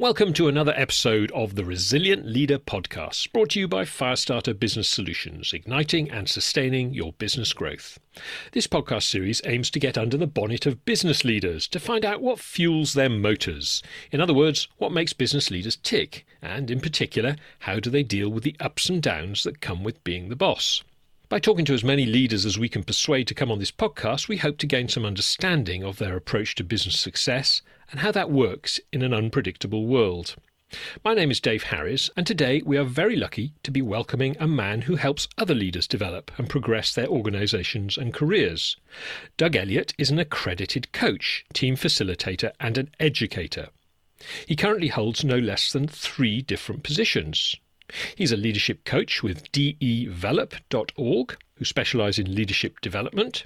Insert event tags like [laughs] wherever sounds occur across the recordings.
Welcome to another episode of the Resilient Leader Podcast, brought to you by Firestarter Business Solutions, igniting and sustaining your business growth. This podcast series aims to get under the bonnet of business leaders to find out what fuels their motors. In other words, what makes business leaders tick, and in particular, how do they deal with the ups and downs that come with being the boss. By talking to as many leaders as we can persuade to come on this podcast, we hope to gain some understanding of their approach to business success and how that works in an unpredictable world. My name is Dave Harris, and today we are very lucky to be welcoming a man who helps other leaders develop and progress their organisations and careers. Doug Elliott is an accredited coach, team facilitator, and an educator. He currently holds no less than three different positions. He's a leadership coach with DE-velop.org, who specialise in leadership development.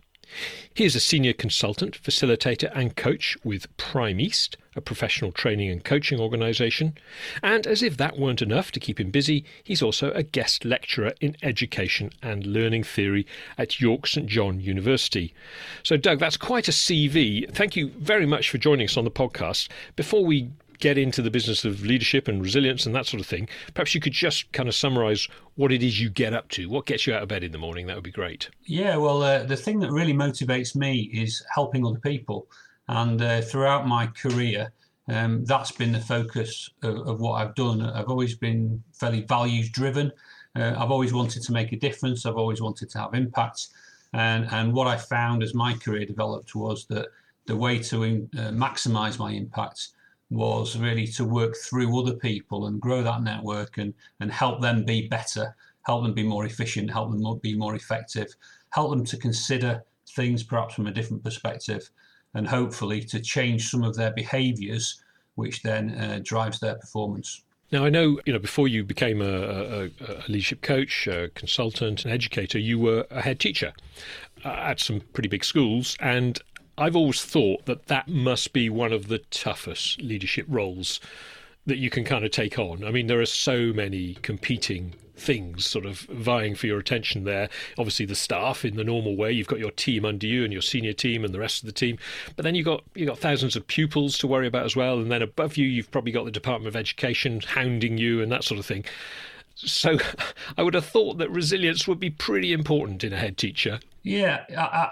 He is a senior consultant, facilitator, and coach with Prime East, a professional training and coaching organisation. And as if that weren't enough to keep him busy, he's also a guest lecturer in education and learning theory at York St John University. So, Doug, that's quite a CV. Thank you very much for joining us on the podcast. Before we get into the business of leadership and resilience and that sort of thing, perhaps you could just kind of summarize what it is you get up to. What gets you out of bed in the morning? That would be great. Yeah, well, uh, the thing that really motivates me is helping other people. And uh, throughout my career, um, that's been the focus of, of, what I've done. I've always been fairly values driven. Uh, I've always wanted to make a difference. I've always wanted to have impact. And, and what I found as my career developed was that the way to uh, maximize my impact was really to work through other people and grow that network and, and help them be better, help them be more efficient, help them be more effective, help them to consider things perhaps from a different perspective, and hopefully to change some of their behaviors, which then uh, drives their performance. Now, I know, you know, before you became a, a, a leadership coach, a consultant, an educator, you were a head teacher uh, at some pretty big schools. And I've always thought that that must be one of the toughest leadership roles that you can kind of take on. I mean, there are so many competing things sort of vying for your attention there. Obviously, the staff in the normal way, you've got your team under you and your senior team and the rest of the team, but then you've got you've got thousands of pupils to worry about as well, and then above you, you've probably got the Department of Education hounding you and that sort of thing. So, [laughs] I would have thought that resilience would be pretty important in a head teacher. Yeah,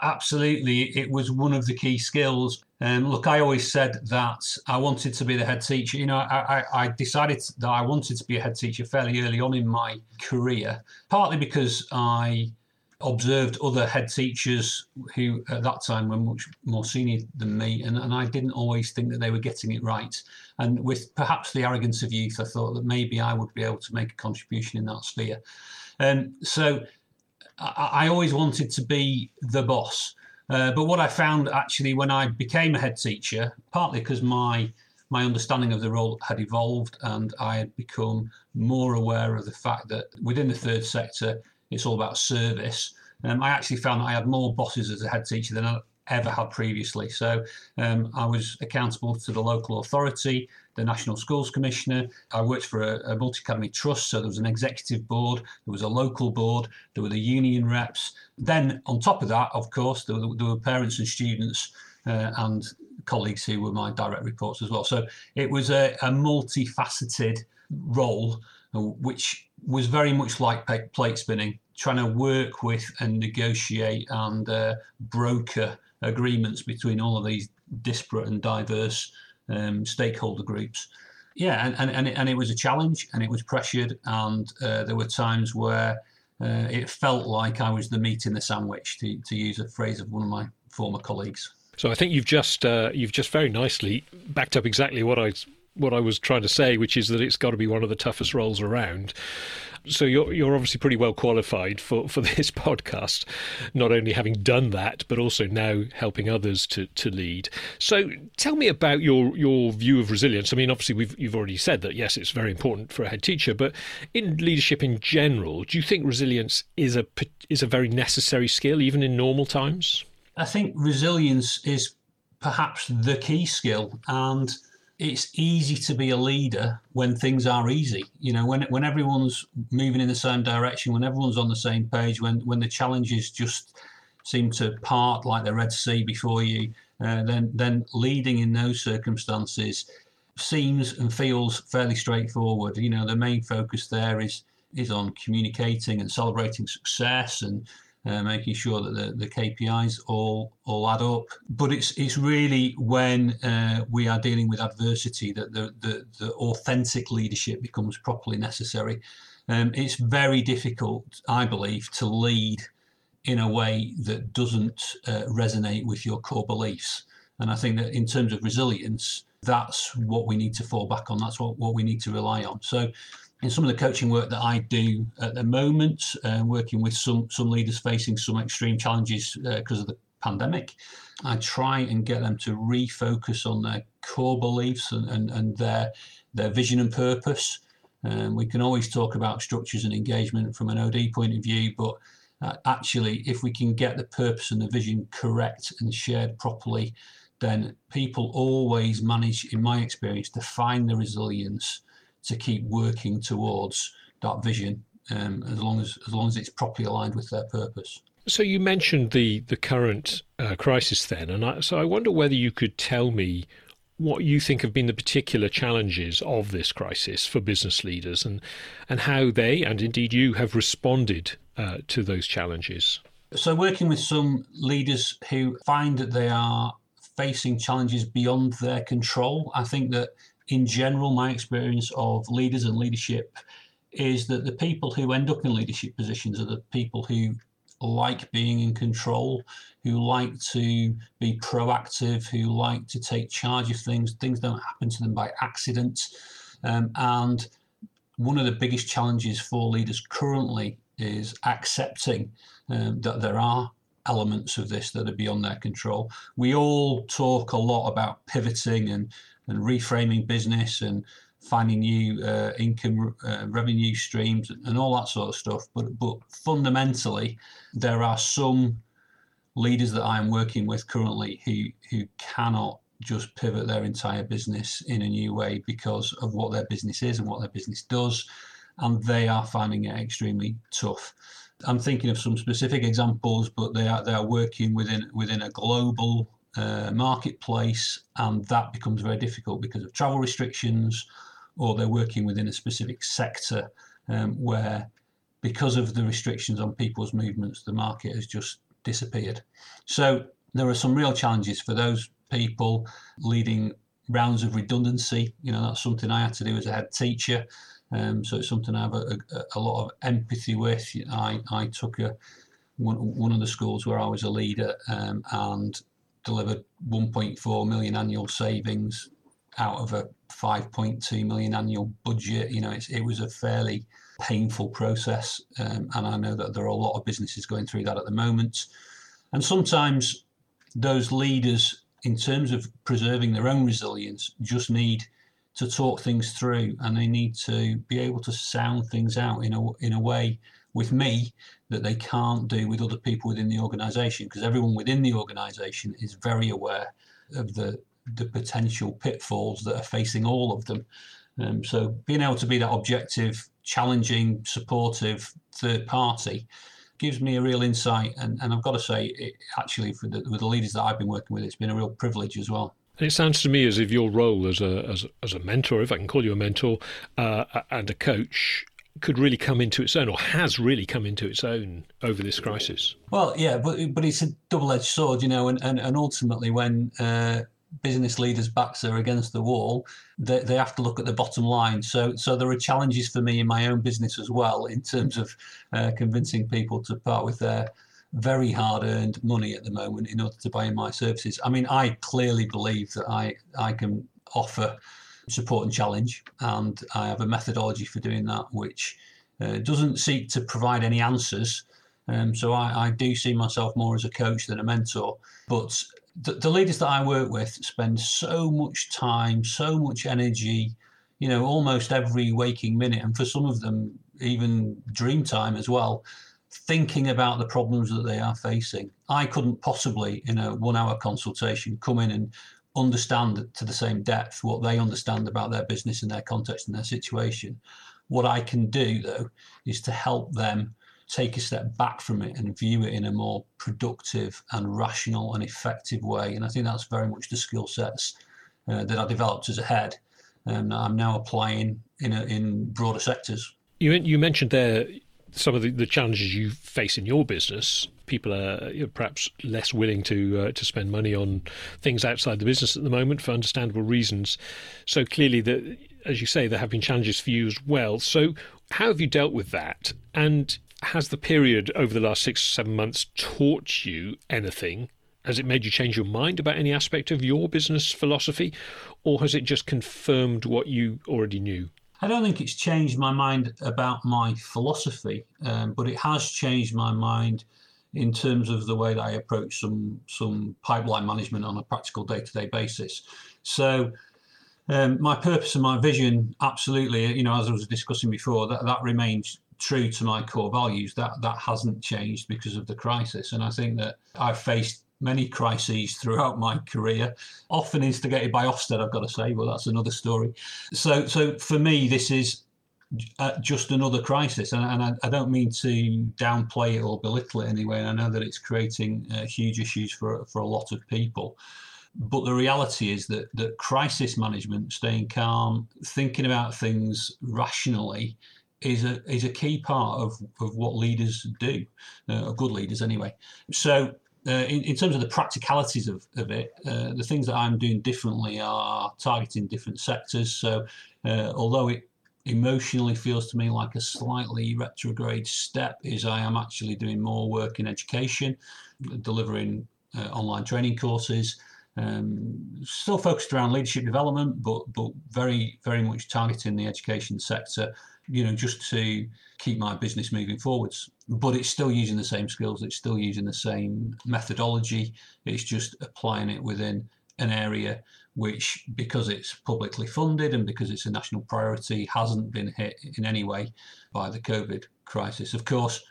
absolutely. It was one of the key skills. And um, look, I always said that I wanted to be the head teacher. You know, I, I, I, decided that I wanted to be a head teacher fairly early on in my career, partly because I observed other head teachers who at that time were much more senior than me, and, and I didn't always think that they were getting it right. And with perhaps the arrogance of youth, I thought that maybe I would be able to make a contribution in that sphere. And um, so I, I always wanted to be the boss. Uh, but what I found actually when I became a head teacher, partly because my my understanding of the role had evolved and I had become more aware of the fact that within the third sector, it's all about service. Um, I actually found that I had more bosses as a head teacher than I ever had previously. So um, I was accountable to the local authority the National Schools Commissioner. I worked for a, a multi academy trust, so there was an executive board, there was a local board, there were the union reps. Then, on top of that, of course, there were, there were parents and students uh, and colleagues who were my direct reports as well. So it was a, a multifaceted role, uh, which was very much like plate spinning, trying to work with and negotiate and uh, broker agreements between all of these disparate and diverse um, stakeholder groups. Yeah, and, and, and, it, and it was a challenge and it was pressured, and uh, there were times where uh, it felt like I was the meat in the sandwich, to, to use a phrase of one of my former colleagues. So I think you've just uh, you've just very nicely backed up exactly what I what I was trying to say, which is that it's got to be one of the toughest roles around. So you're you're obviously pretty well qualified for, for [laughs] this podcast, not only having done that, but also now helping others to, to lead. So tell me about your your view of resilience. I mean, obviously we've you've already said that yes, it's very important for a head teacher, but in leadership in general, do you think resilience is a is a very necessary skill even in normal times? I think resilience is perhaps the key skill and it's easy to be a leader when things are easy. You know, when when everyone's moving in the same direction, when everyone's on the same page, when when the challenges just seem to part like the Red Sea before you, uh, then then leading in those circumstances seems and feels fairly straightforward. You know, the main focus there is is on communicating and celebrating success and uh, making sure that the, the KPIs all all add up. But it's it's really when uh, we are dealing with adversity that the, the, the authentic leadership becomes properly necessary. Um, it's very difficult, I believe, to lead in a way that doesn't uh, resonate with your core beliefs. And I think that in terms of resilience, that's what we need to fall back on. That's what, what we need to rely on. So in some of the coaching work that I do at the moment, uh, working with some some leaders facing some extreme challenges because uh, of the pandemic, I try and get them to refocus on their core beliefs and, and, and their their vision and purpose. Um, we can always talk about structures and engagement from an OD point of view, but uh, actually, if we can get the purpose and the vision correct and shared properly, then people always manage, in my experience, to find the resilience to keep working towards that vision um, as long as as long as it's properly aligned with their purpose. So you mentioned the the current uh, crisis then, and I, so I wonder whether you could tell me what you think have been the particular challenges of this crisis for business leaders, and and how they and indeed you have responded uh, to those challenges. So working with some leaders who find that they are facing challenges beyond their control, I think that in general, my experience of leaders and leadership is that the people who end up in leadership positions are the people who like being in control, who like to be proactive, who like to take charge of things. Things don't happen to them by accident. Um, and one of the biggest challenges for leaders currently is accepting um, that there are elements of this that are beyond their control. We all talk a lot about pivoting and and reframing business and finding new uh, income uh, revenue streams and all that sort of stuff. But but fundamentally, there are some leaders that I'm working with currently who who cannot just pivot their entire business in a new way because of what their business is and what their business does, and they are finding it extremely tough. I'm thinking of some specific examples, but they are they are working within within a global uh, marketplace, and that becomes very difficult because of travel restrictions, or they're working within a specific sector um, where, because of the restrictions on people's movements, the market has just disappeared. So there are some real challenges for those people leading rounds of redundancy. You know, that's something I had to do as a head teacher. Um, so it's something I have a, a, a, lot of empathy with. I, I took a one, one of the schools where I was a leader um, and delivered 1.4 million annual savings out of a 5.2 million annual budget. You know, it was a fairly painful process, um, and I know that there are a lot of businesses going through that at the moment. And sometimes those leaders, in terms of preserving their own resilience, just need to talk things through, and they need to be able to sound things out in a in a way with me that they can't do with other people within the organization because everyone within the organization is very aware of the the potential pitfalls that are facing all of them. Um, so being able to be that objective, challenging, supportive third party gives me a real insight. And, and I've got to say, it, actually, for the, with the leaders that I've been working with, it's been a real privilege as well. It sounds to me as if your role as a as, as a mentor, if I can call you a mentor, uh, and a coach, could really come into its own or has really come into its own over this crisis. Well, yeah, but but it's a double-edged sword, you know, and, and, and ultimately when uh, business leaders' backs are against the wall, they, they have to look at the bottom line. So so there are challenges for me in my own business as well in terms of uh, convincing people to part with their very hard-earned money at the moment in order to buy my services. I mean, I clearly believe that I I can offer support and challenge. And I have a methodology for doing that, which uh, doesn't seek to provide any answers. Um, so I, I, do see myself more as a coach than a mentor. But the, the leaders that I work with spend so much time, so much energy, you know, almost every waking minute, and for some of them, even dream time as well, thinking about the problems that they are facing. I couldn't possibly, in a one hour consultation, come in and understand to the same depth what they understand about their business and their context and their situation. What I can do, though, is to help them take a step back from it and view it in a more productive and rational and effective way. And I think that's very much the skill sets uh, that I developed as a head. and I'm now applying in a, in broader sectors. You you mentioned there some of the, the challenges you face in your business. People are you know, perhaps less willing to uh, to spend money on things outside the business at the moment for understandable reasons. So clearly, that as you say, there have been challenges for you as well. So how have you dealt with that? And has the period over the last six or seven months taught you anything? Has it made you change your mind about any aspect of your business philosophy, or has it just confirmed what you already knew? I don't think it's changed my mind about my philosophy, um, but it has changed my mind in terms of the way that I approach some some pipeline management on a practical day-to-day basis. So. Um, my purpose and my vision, absolutely, you know, as I was discussing before, that, that remains true to my core values. That that hasn't changed because of the crisis, and I think that I've faced many crises throughout my career, often instigated by Ofsted, I've got to say, well, that's another story. So, so for me, this is uh, just another crisis, and, and I, I, don't mean to downplay it or belittle it anyway. I know that it's creating uh, huge issues for for a lot of people. But the reality is that that crisis management, staying calm, thinking about things rationally, is a is a key part of, of what leaders do, uh, good leaders anyway. So uh, in, in, terms of the practicalities of, of it, uh, the things that I'm doing differently are targeting different sectors. So, uh, although it emotionally feels to me like a slightly retrograde step, is I am actually doing more work in education, delivering uh, online training courses. Um, still focused around leadership development, but but very very much targeting the education sector you know, just to keep my business moving forwards. But it's still using the same skills, it's still using the same methodology, it's just applying it within an area which, because it's publicly funded and because it's a national priority, hasn't been hit in any way by the COVID crisis. Of course,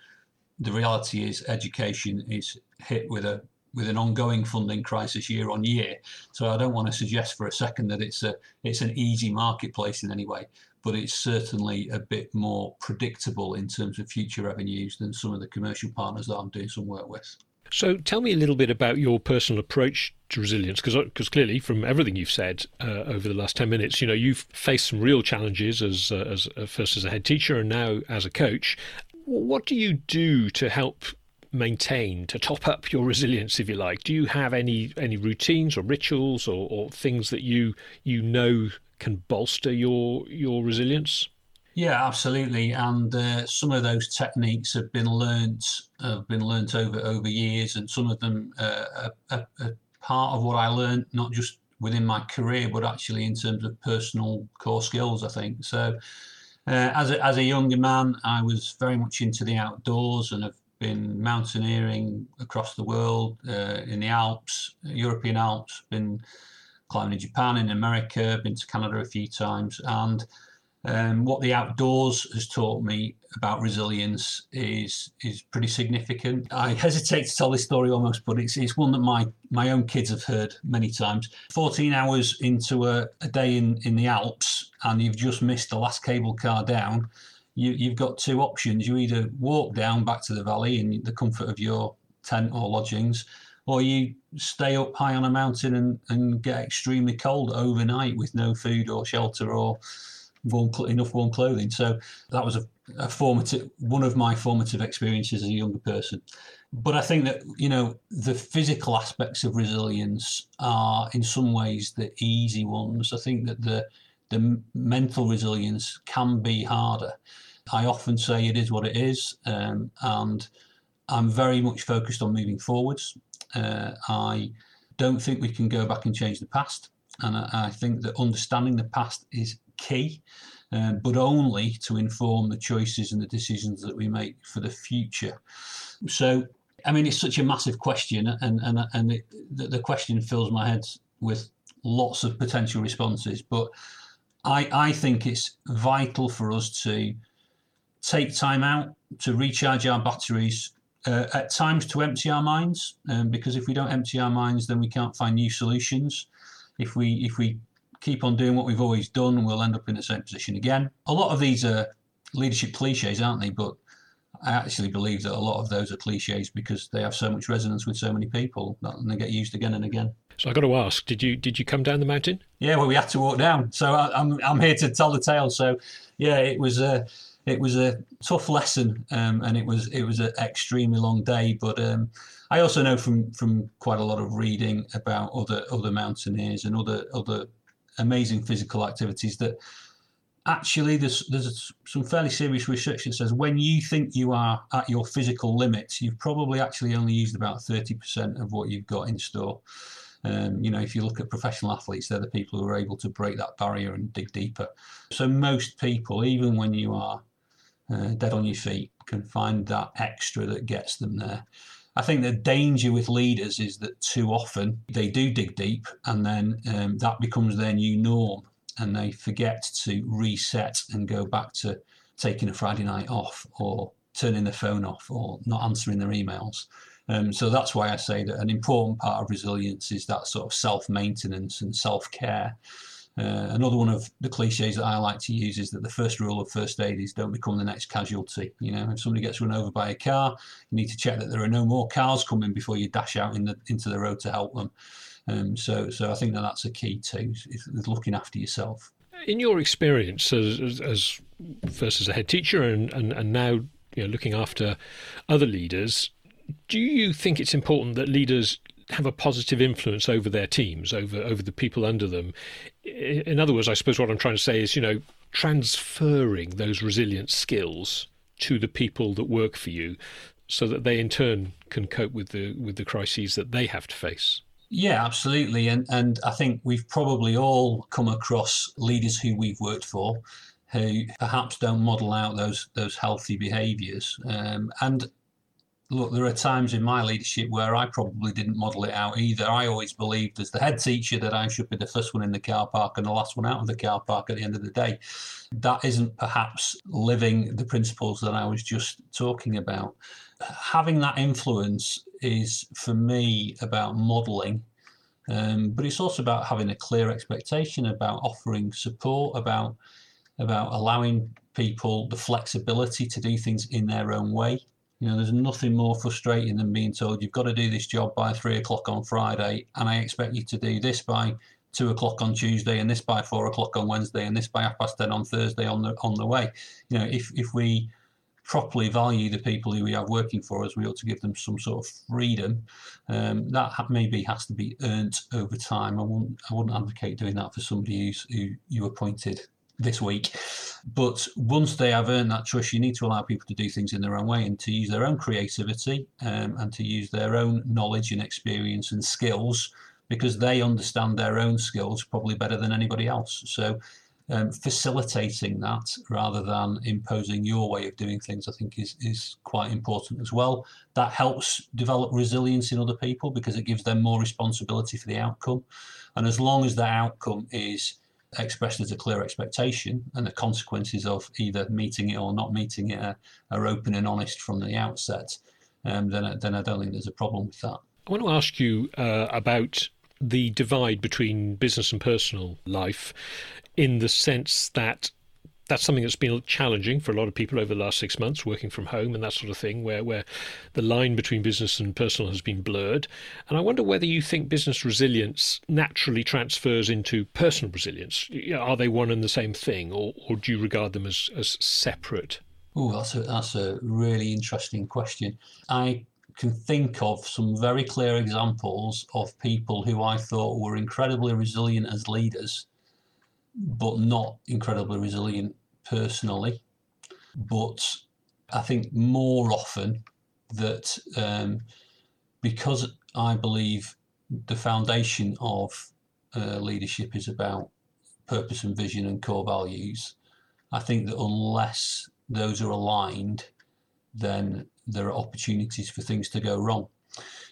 the reality is education is hit with a with an ongoing funding crisis year on year. So I don't want to suggest for a second that it's a it's an easy marketplace in any way but it's certainly a bit more predictable in terms of future revenues than some of the commercial partners that I'm doing some work with. So tell me a little bit about your personal approach to resilience, because because clearly from everything you've said uh, over the last ten minutes, you know you've faced some real challenges as uh, as uh, first as a head teacher and now as a coach. What do you do to help maintain to top up your resilience, if you like? Do you have any any routines or rituals or, or things that you you know can bolster your your resilience? Yeah, absolutely. And uh, some of those techniques have been learnt have been learnt over over years, and some of them uh, are, are, part of what I learned, not just within my career, but actually in terms of personal core skills. I think so. Uh, as a, as a younger man, I was very much into the outdoors and have been mountaineering across the world uh, in the Alps, European Alps. Been climbing in Japan, in America, been to Canada a few times, and um, what the outdoors has taught me about resilience is is pretty significant. I hesitate to tell this story almost, but it's it's one that my my own kids have heard many times. Fourteen hours into a, a day in in the Alps, and you've just missed the last cable car down. You, you've got two options. You either walk down back to the valley in the comfort of your tent or lodgings, or you stay up high on a mountain and, and get extremely cold overnight with no food or shelter or warm, enough warm clothing. So that was a, a formative, one of my formative experiences as a younger person. But I think that, you know, the physical aspects of resilience are in some ways the easy ones. I think that the, the mental resilience can be harder. I often say it is what it is. Um, and I'm very much focused on moving forwards. Uh, I don't think we can go back and change the past. And I, I think that understanding the past is key, um, but only to inform the choices and the decisions that we make for the future. So, I mean, it's such a massive question, and and and it, the, the question fills my head with lots of potential responses. But I I think it's vital for us to take time out to recharge our batteries uh, at times to empty our minds, um, because if we don't empty our minds, then we can't find new solutions. If we if we keep on doing what we've always done, we'll end up in the same position again. A lot of these are leadership cliches, aren't they? But I actually believe that a lot of those are cliches because they have so much resonance with so many people and they get used again and again. So I got to ask, did you did you come down the mountain? Yeah, well, we had to walk down. So I, am I'm, I'm here to tell the tale. So yeah, it was a it was a tough lesson, um, and it was it was an extremely long day. But um, I also know from from quite a lot of reading about other other mountaineers and other other amazing physical activities that actually there's there's some fairly serious research that says when you think you are at your physical limits, you've probably actually only used about 30% of what you've got in store. Um, you know, if you look at professional athletes, they're the people who are able to break that barrier and dig deeper. So most people, even when you are uh, dead on your feet, can find that extra that gets them there. I think the danger with leaders is that too often they do dig deep and then um, that becomes their new norm and they forget to reset and go back to taking a Friday night off or turning their phone off or not answering their emails. Um, so that's why I say that an important part of resilience is that sort of self maintenance and self care. Uh, another one of the cliches that I like to use is that the first rule of first aid is don't become the next casualty. You know, if somebody gets run over by a car, you need to check that there are no more cars coming before you dash out in the, into the road to help them. Um, so, so I think that that's a key too, is, is looking after yourself. In your experience as, as, as first as a head teacher and, and, and now you know, looking after other leaders, do you think it's important that leaders have a positive influence over their teams, over over the people under them? In other words, I suppose what I'm trying to say is, you know, transferring those resilient skills to the people that work for you, so that they in turn can cope with the with the crises that they have to face. Yeah, absolutely. And and I think we've probably all come across leaders who we've worked for who perhaps don't model out those those healthy behaviours. Um, and look, there are times in my leadership where I probably didn't model it out either. I always believed as the head teacher that I should be the first one in the car park and the last one out of the car park at the end of the day. That isn't perhaps living the principles that I was just talking about. Having that influence is for me about modeling. Um, but it's also about having a clear expectation about offering support, about about allowing people the flexibility to do things in their own way. You know, there's nothing more frustrating than being told you've got to do this job by three o'clock on Friday, and I expect you to do this by two o'clock on Tuesday, and this by four o'clock on Wednesday, and this by half past ten on Thursday on the on the way. You know, if if we properly value the people who we have working for us, we ought to give them some sort of freedom. Um, that maybe has to be earned over time. I wouldn't, I wouldn't advocate doing that for somebody who's, who you appointed this week. But once they have earned that trust, you need to allow people to do things in their own way and to use their own creativity um, and to use their own knowledge and experience and skills because they understand their own skills probably better than anybody else. So um, facilitating that rather than imposing your way of doing things, I think is, is quite important as well. That helps develop resilience in other people because it gives them more responsibility for the outcome. And as long as that outcome is expressed as a clear expectation and the consequences of either meeting it or not meeting it are, are open and honest from the outset, um, then, then I don't think there's a problem with that. I want to ask you uh, about the divide between business and personal life in the sense that that's something that's been challenging for a lot of people over the last six months, working from home and that sort of thing, where, where the line between business and personal has been blurred. And I wonder whether you think business resilience naturally transfers into personal resilience. Are they one and the same thing, or, or do you regard them as, as separate? Oh, that's a, that's a really interesting question. I can think of some very clear examples of people who I thought were incredibly resilient as leaders, but not incredibly resilient personally. But I think more often that um, because I believe the foundation of uh, leadership is about purpose and vision and core values, I think that unless those are aligned, then there are opportunities for things to go wrong.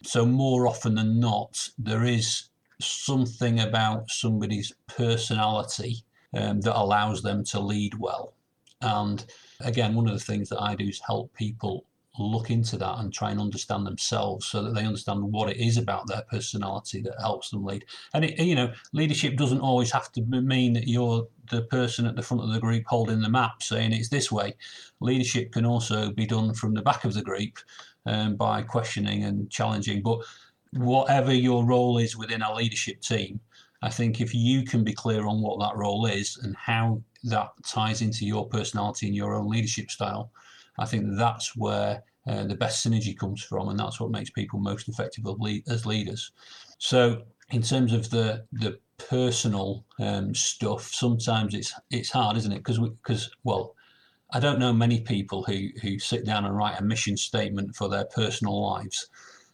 So, more often than not, there is something about somebody's personality um, that allows them to lead well. And again, one of the things that I do is help people look into that and try and understand themselves so that they understand what it is about their personality that helps them lead. And it, you know, leadership doesn't always have to mean that you're the person at the front of the group holding the map saying it's this way. Leadership can also be done from the back of the group um, by questioning and challenging. But whatever your role is within a leadership team, I think if you can be clear on what that role is and how that ties into your personality and your own leadership style, I think that's where uh, the best synergy comes from, and that's what makes people most effective as leaders. So, in terms of the the personal um, stuff, sometimes it's it's hard, isn't it? Because because well, I don't know many people who who sit down and write a mission statement for their personal lives,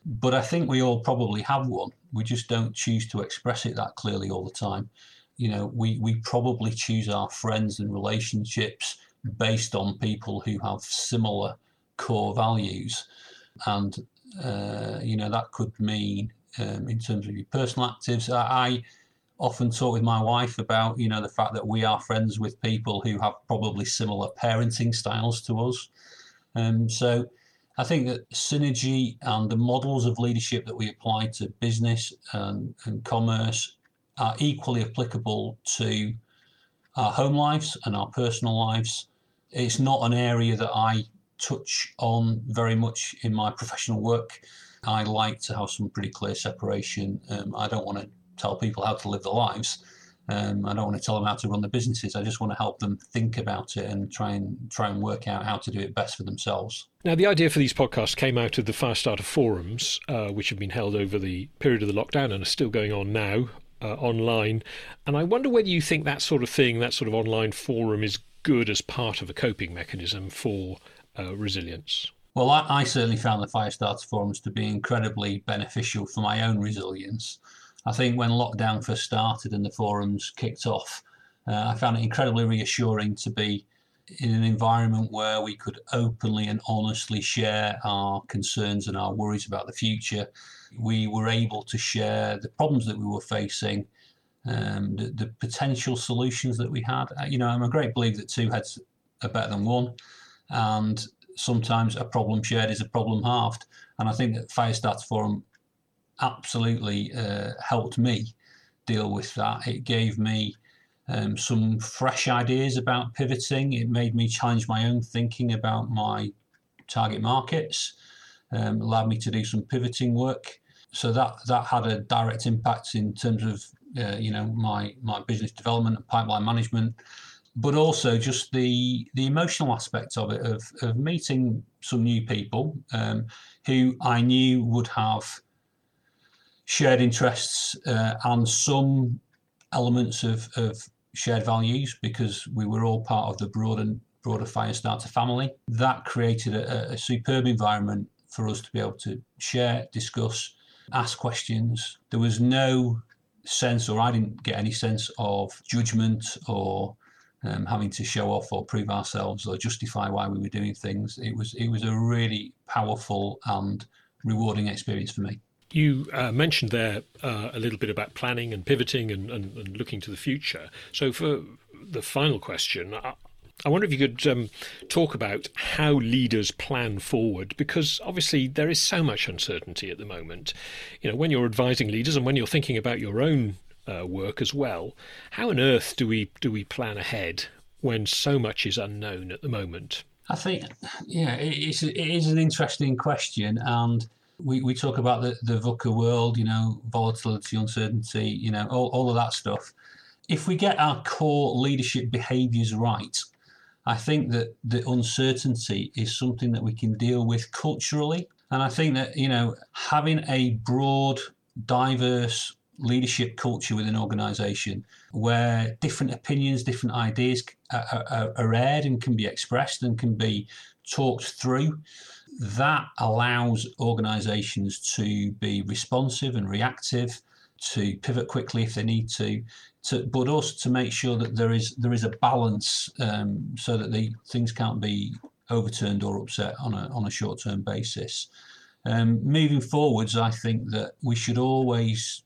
but I think we all probably have one. We just don't choose to express it that clearly all the time. You know, we we probably choose our friends and relationships based on people who have similar core values. And, uh, you know, that could mean um, in terms of your personal actives. I, I, often talk with my wife about, you know, the fact that we are friends with people who have probably similar parenting styles to us. Um, so I think that synergy and the models of leadership that we apply to business and, and commerce are equally applicable to our home lives and our personal lives. It's not an area that I touch on very much in my professional work. I like to have some pretty clear separation. Um, I don't want to tell people how to live their lives. Um, I don't want to tell them how to run their businesses. I just want to help them think about it and try and try and work out how to do it best for themselves. Now, the idea for these podcasts came out of the Firestarter forums, uh, which have been held over the period of the lockdown and are still going on now uh, online. And I wonder whether you think that sort of thing, that sort of online forum, is good as part of a coping mechanism for uh, resilience? Well, I, I, certainly found the Firestarter forums to be incredibly beneficial for my own resilience. I think when lockdown first started and the forums kicked off, uh, I found it incredibly reassuring to be in an environment where we could openly and honestly share our concerns and our worries about the future. We were able to share the problems that we were facing, um, the, the potential solutions that we had. Uh, you know, I'm a great believer that two heads are better than one and sometimes a problem shared is a problem halved. And I think that Firestarter Forum absolutely uh, helped me deal with that. It gave me um, some fresh ideas about pivoting. It made me challenge my own thinking about my target markets. Um, allowed me to do some pivoting work. So that that had a direct impact in terms of uh, you know my my business development and pipeline management but also just the the emotional aspect of it of, of meeting some new people um, who I knew would have shared interests uh, and some elements of, of shared values because we were all part of the broader broader Firestarter family. That created a, a superb environment for us to be able to share, discuss, ask questions. There was no sense, or I didn't get any sense of judgment or um, having to show off or prove ourselves or justify why we were doing things. It was it was a really powerful and rewarding experience for me. You uh, mentioned there uh, a little bit about planning and pivoting and, and, and, looking to the future. So for the final question, I, I wonder if you could um, talk about how leaders plan forward, because obviously there is so much uncertainty at the moment. You know, when you're advising leaders and when you're thinking about your own uh, work as well. How on earth do we do we plan ahead when so much is unknown at the moment? I think, yeah, it's it is an interesting question, and we, we talk about the the VUCA world, you know, volatility, uncertainty, you know, all, all of that stuff. If we get our core leadership behaviours right, I think that the uncertainty is something that we can deal with culturally. And I think that, you know, having a broad, diverse leadership culture within an organization where different opinions, different ideas are, are, are, aired and can be expressed and can be talked through. That allows organizations to be responsive and reactive, to pivot quickly if they need to, to but also to make sure that there is there is a balance um, so that the things can't be overturned or upset on a on a short term basis. Um, moving forwards, I think that we should always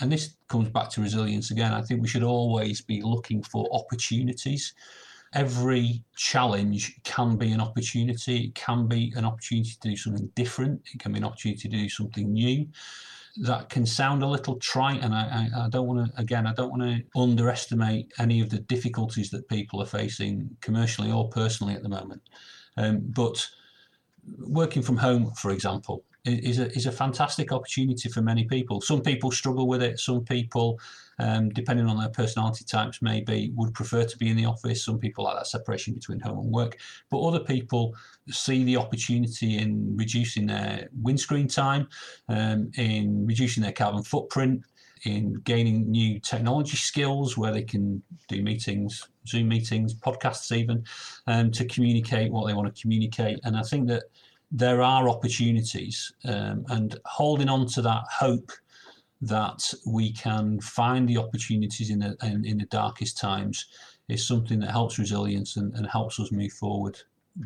and this comes back to resilience again. I think we should always be looking for opportunities. Every challenge can be an opportunity. It can be an opportunity to do something different. It can be an opportunity to do something new. That can sound a little trite, and I, I, I don't want to, again, I don't want to underestimate any of the difficulties that people are facing commercially or personally at the moment. Um, but working from home, for example, is a is a fantastic opportunity for many people. Some people struggle with it. Some people, um, depending on their personality types, maybe would prefer to be in the office. Some people like that separation between home and work, but other people see the opportunity in reducing their windscreen time, um, in reducing their carbon footprint, in gaining new technology skills where they can do meetings, Zoom meetings, podcasts, even um, to communicate what they want to communicate. And I think that there are opportunities um, and holding on to that hope that we can find the opportunities in the, in, in the darkest times is something that helps resilience and, and helps us move forward.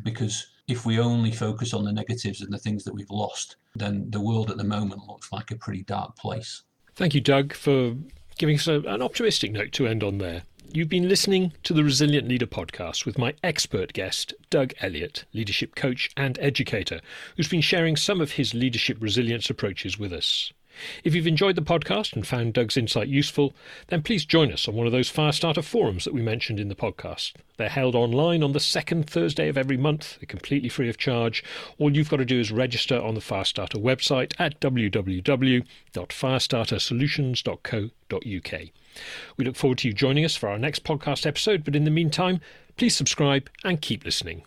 Because if we only focus on the negatives and the things that we've lost then the world at the moment looks like a pretty dark place. Thank you doug for giving us a, an optimistic note to end on there You've been listening to the Resilient Leader podcast with my expert guest, Doug Elliott, leadership coach and educator, who's been sharing some of his leadership resilience approaches with us. If you've enjoyed the podcast and found Doug's insight useful, then please join us on one of those Firestarter forums that we mentioned in the podcast. They're held online on the second Thursday of every month. They're completely free of charge. All you've got to do is register on the Firestarter website at www.firestartersolutions.co.uk. We look forward to you joining us for our next podcast episode, but in the meantime, please subscribe and keep listening.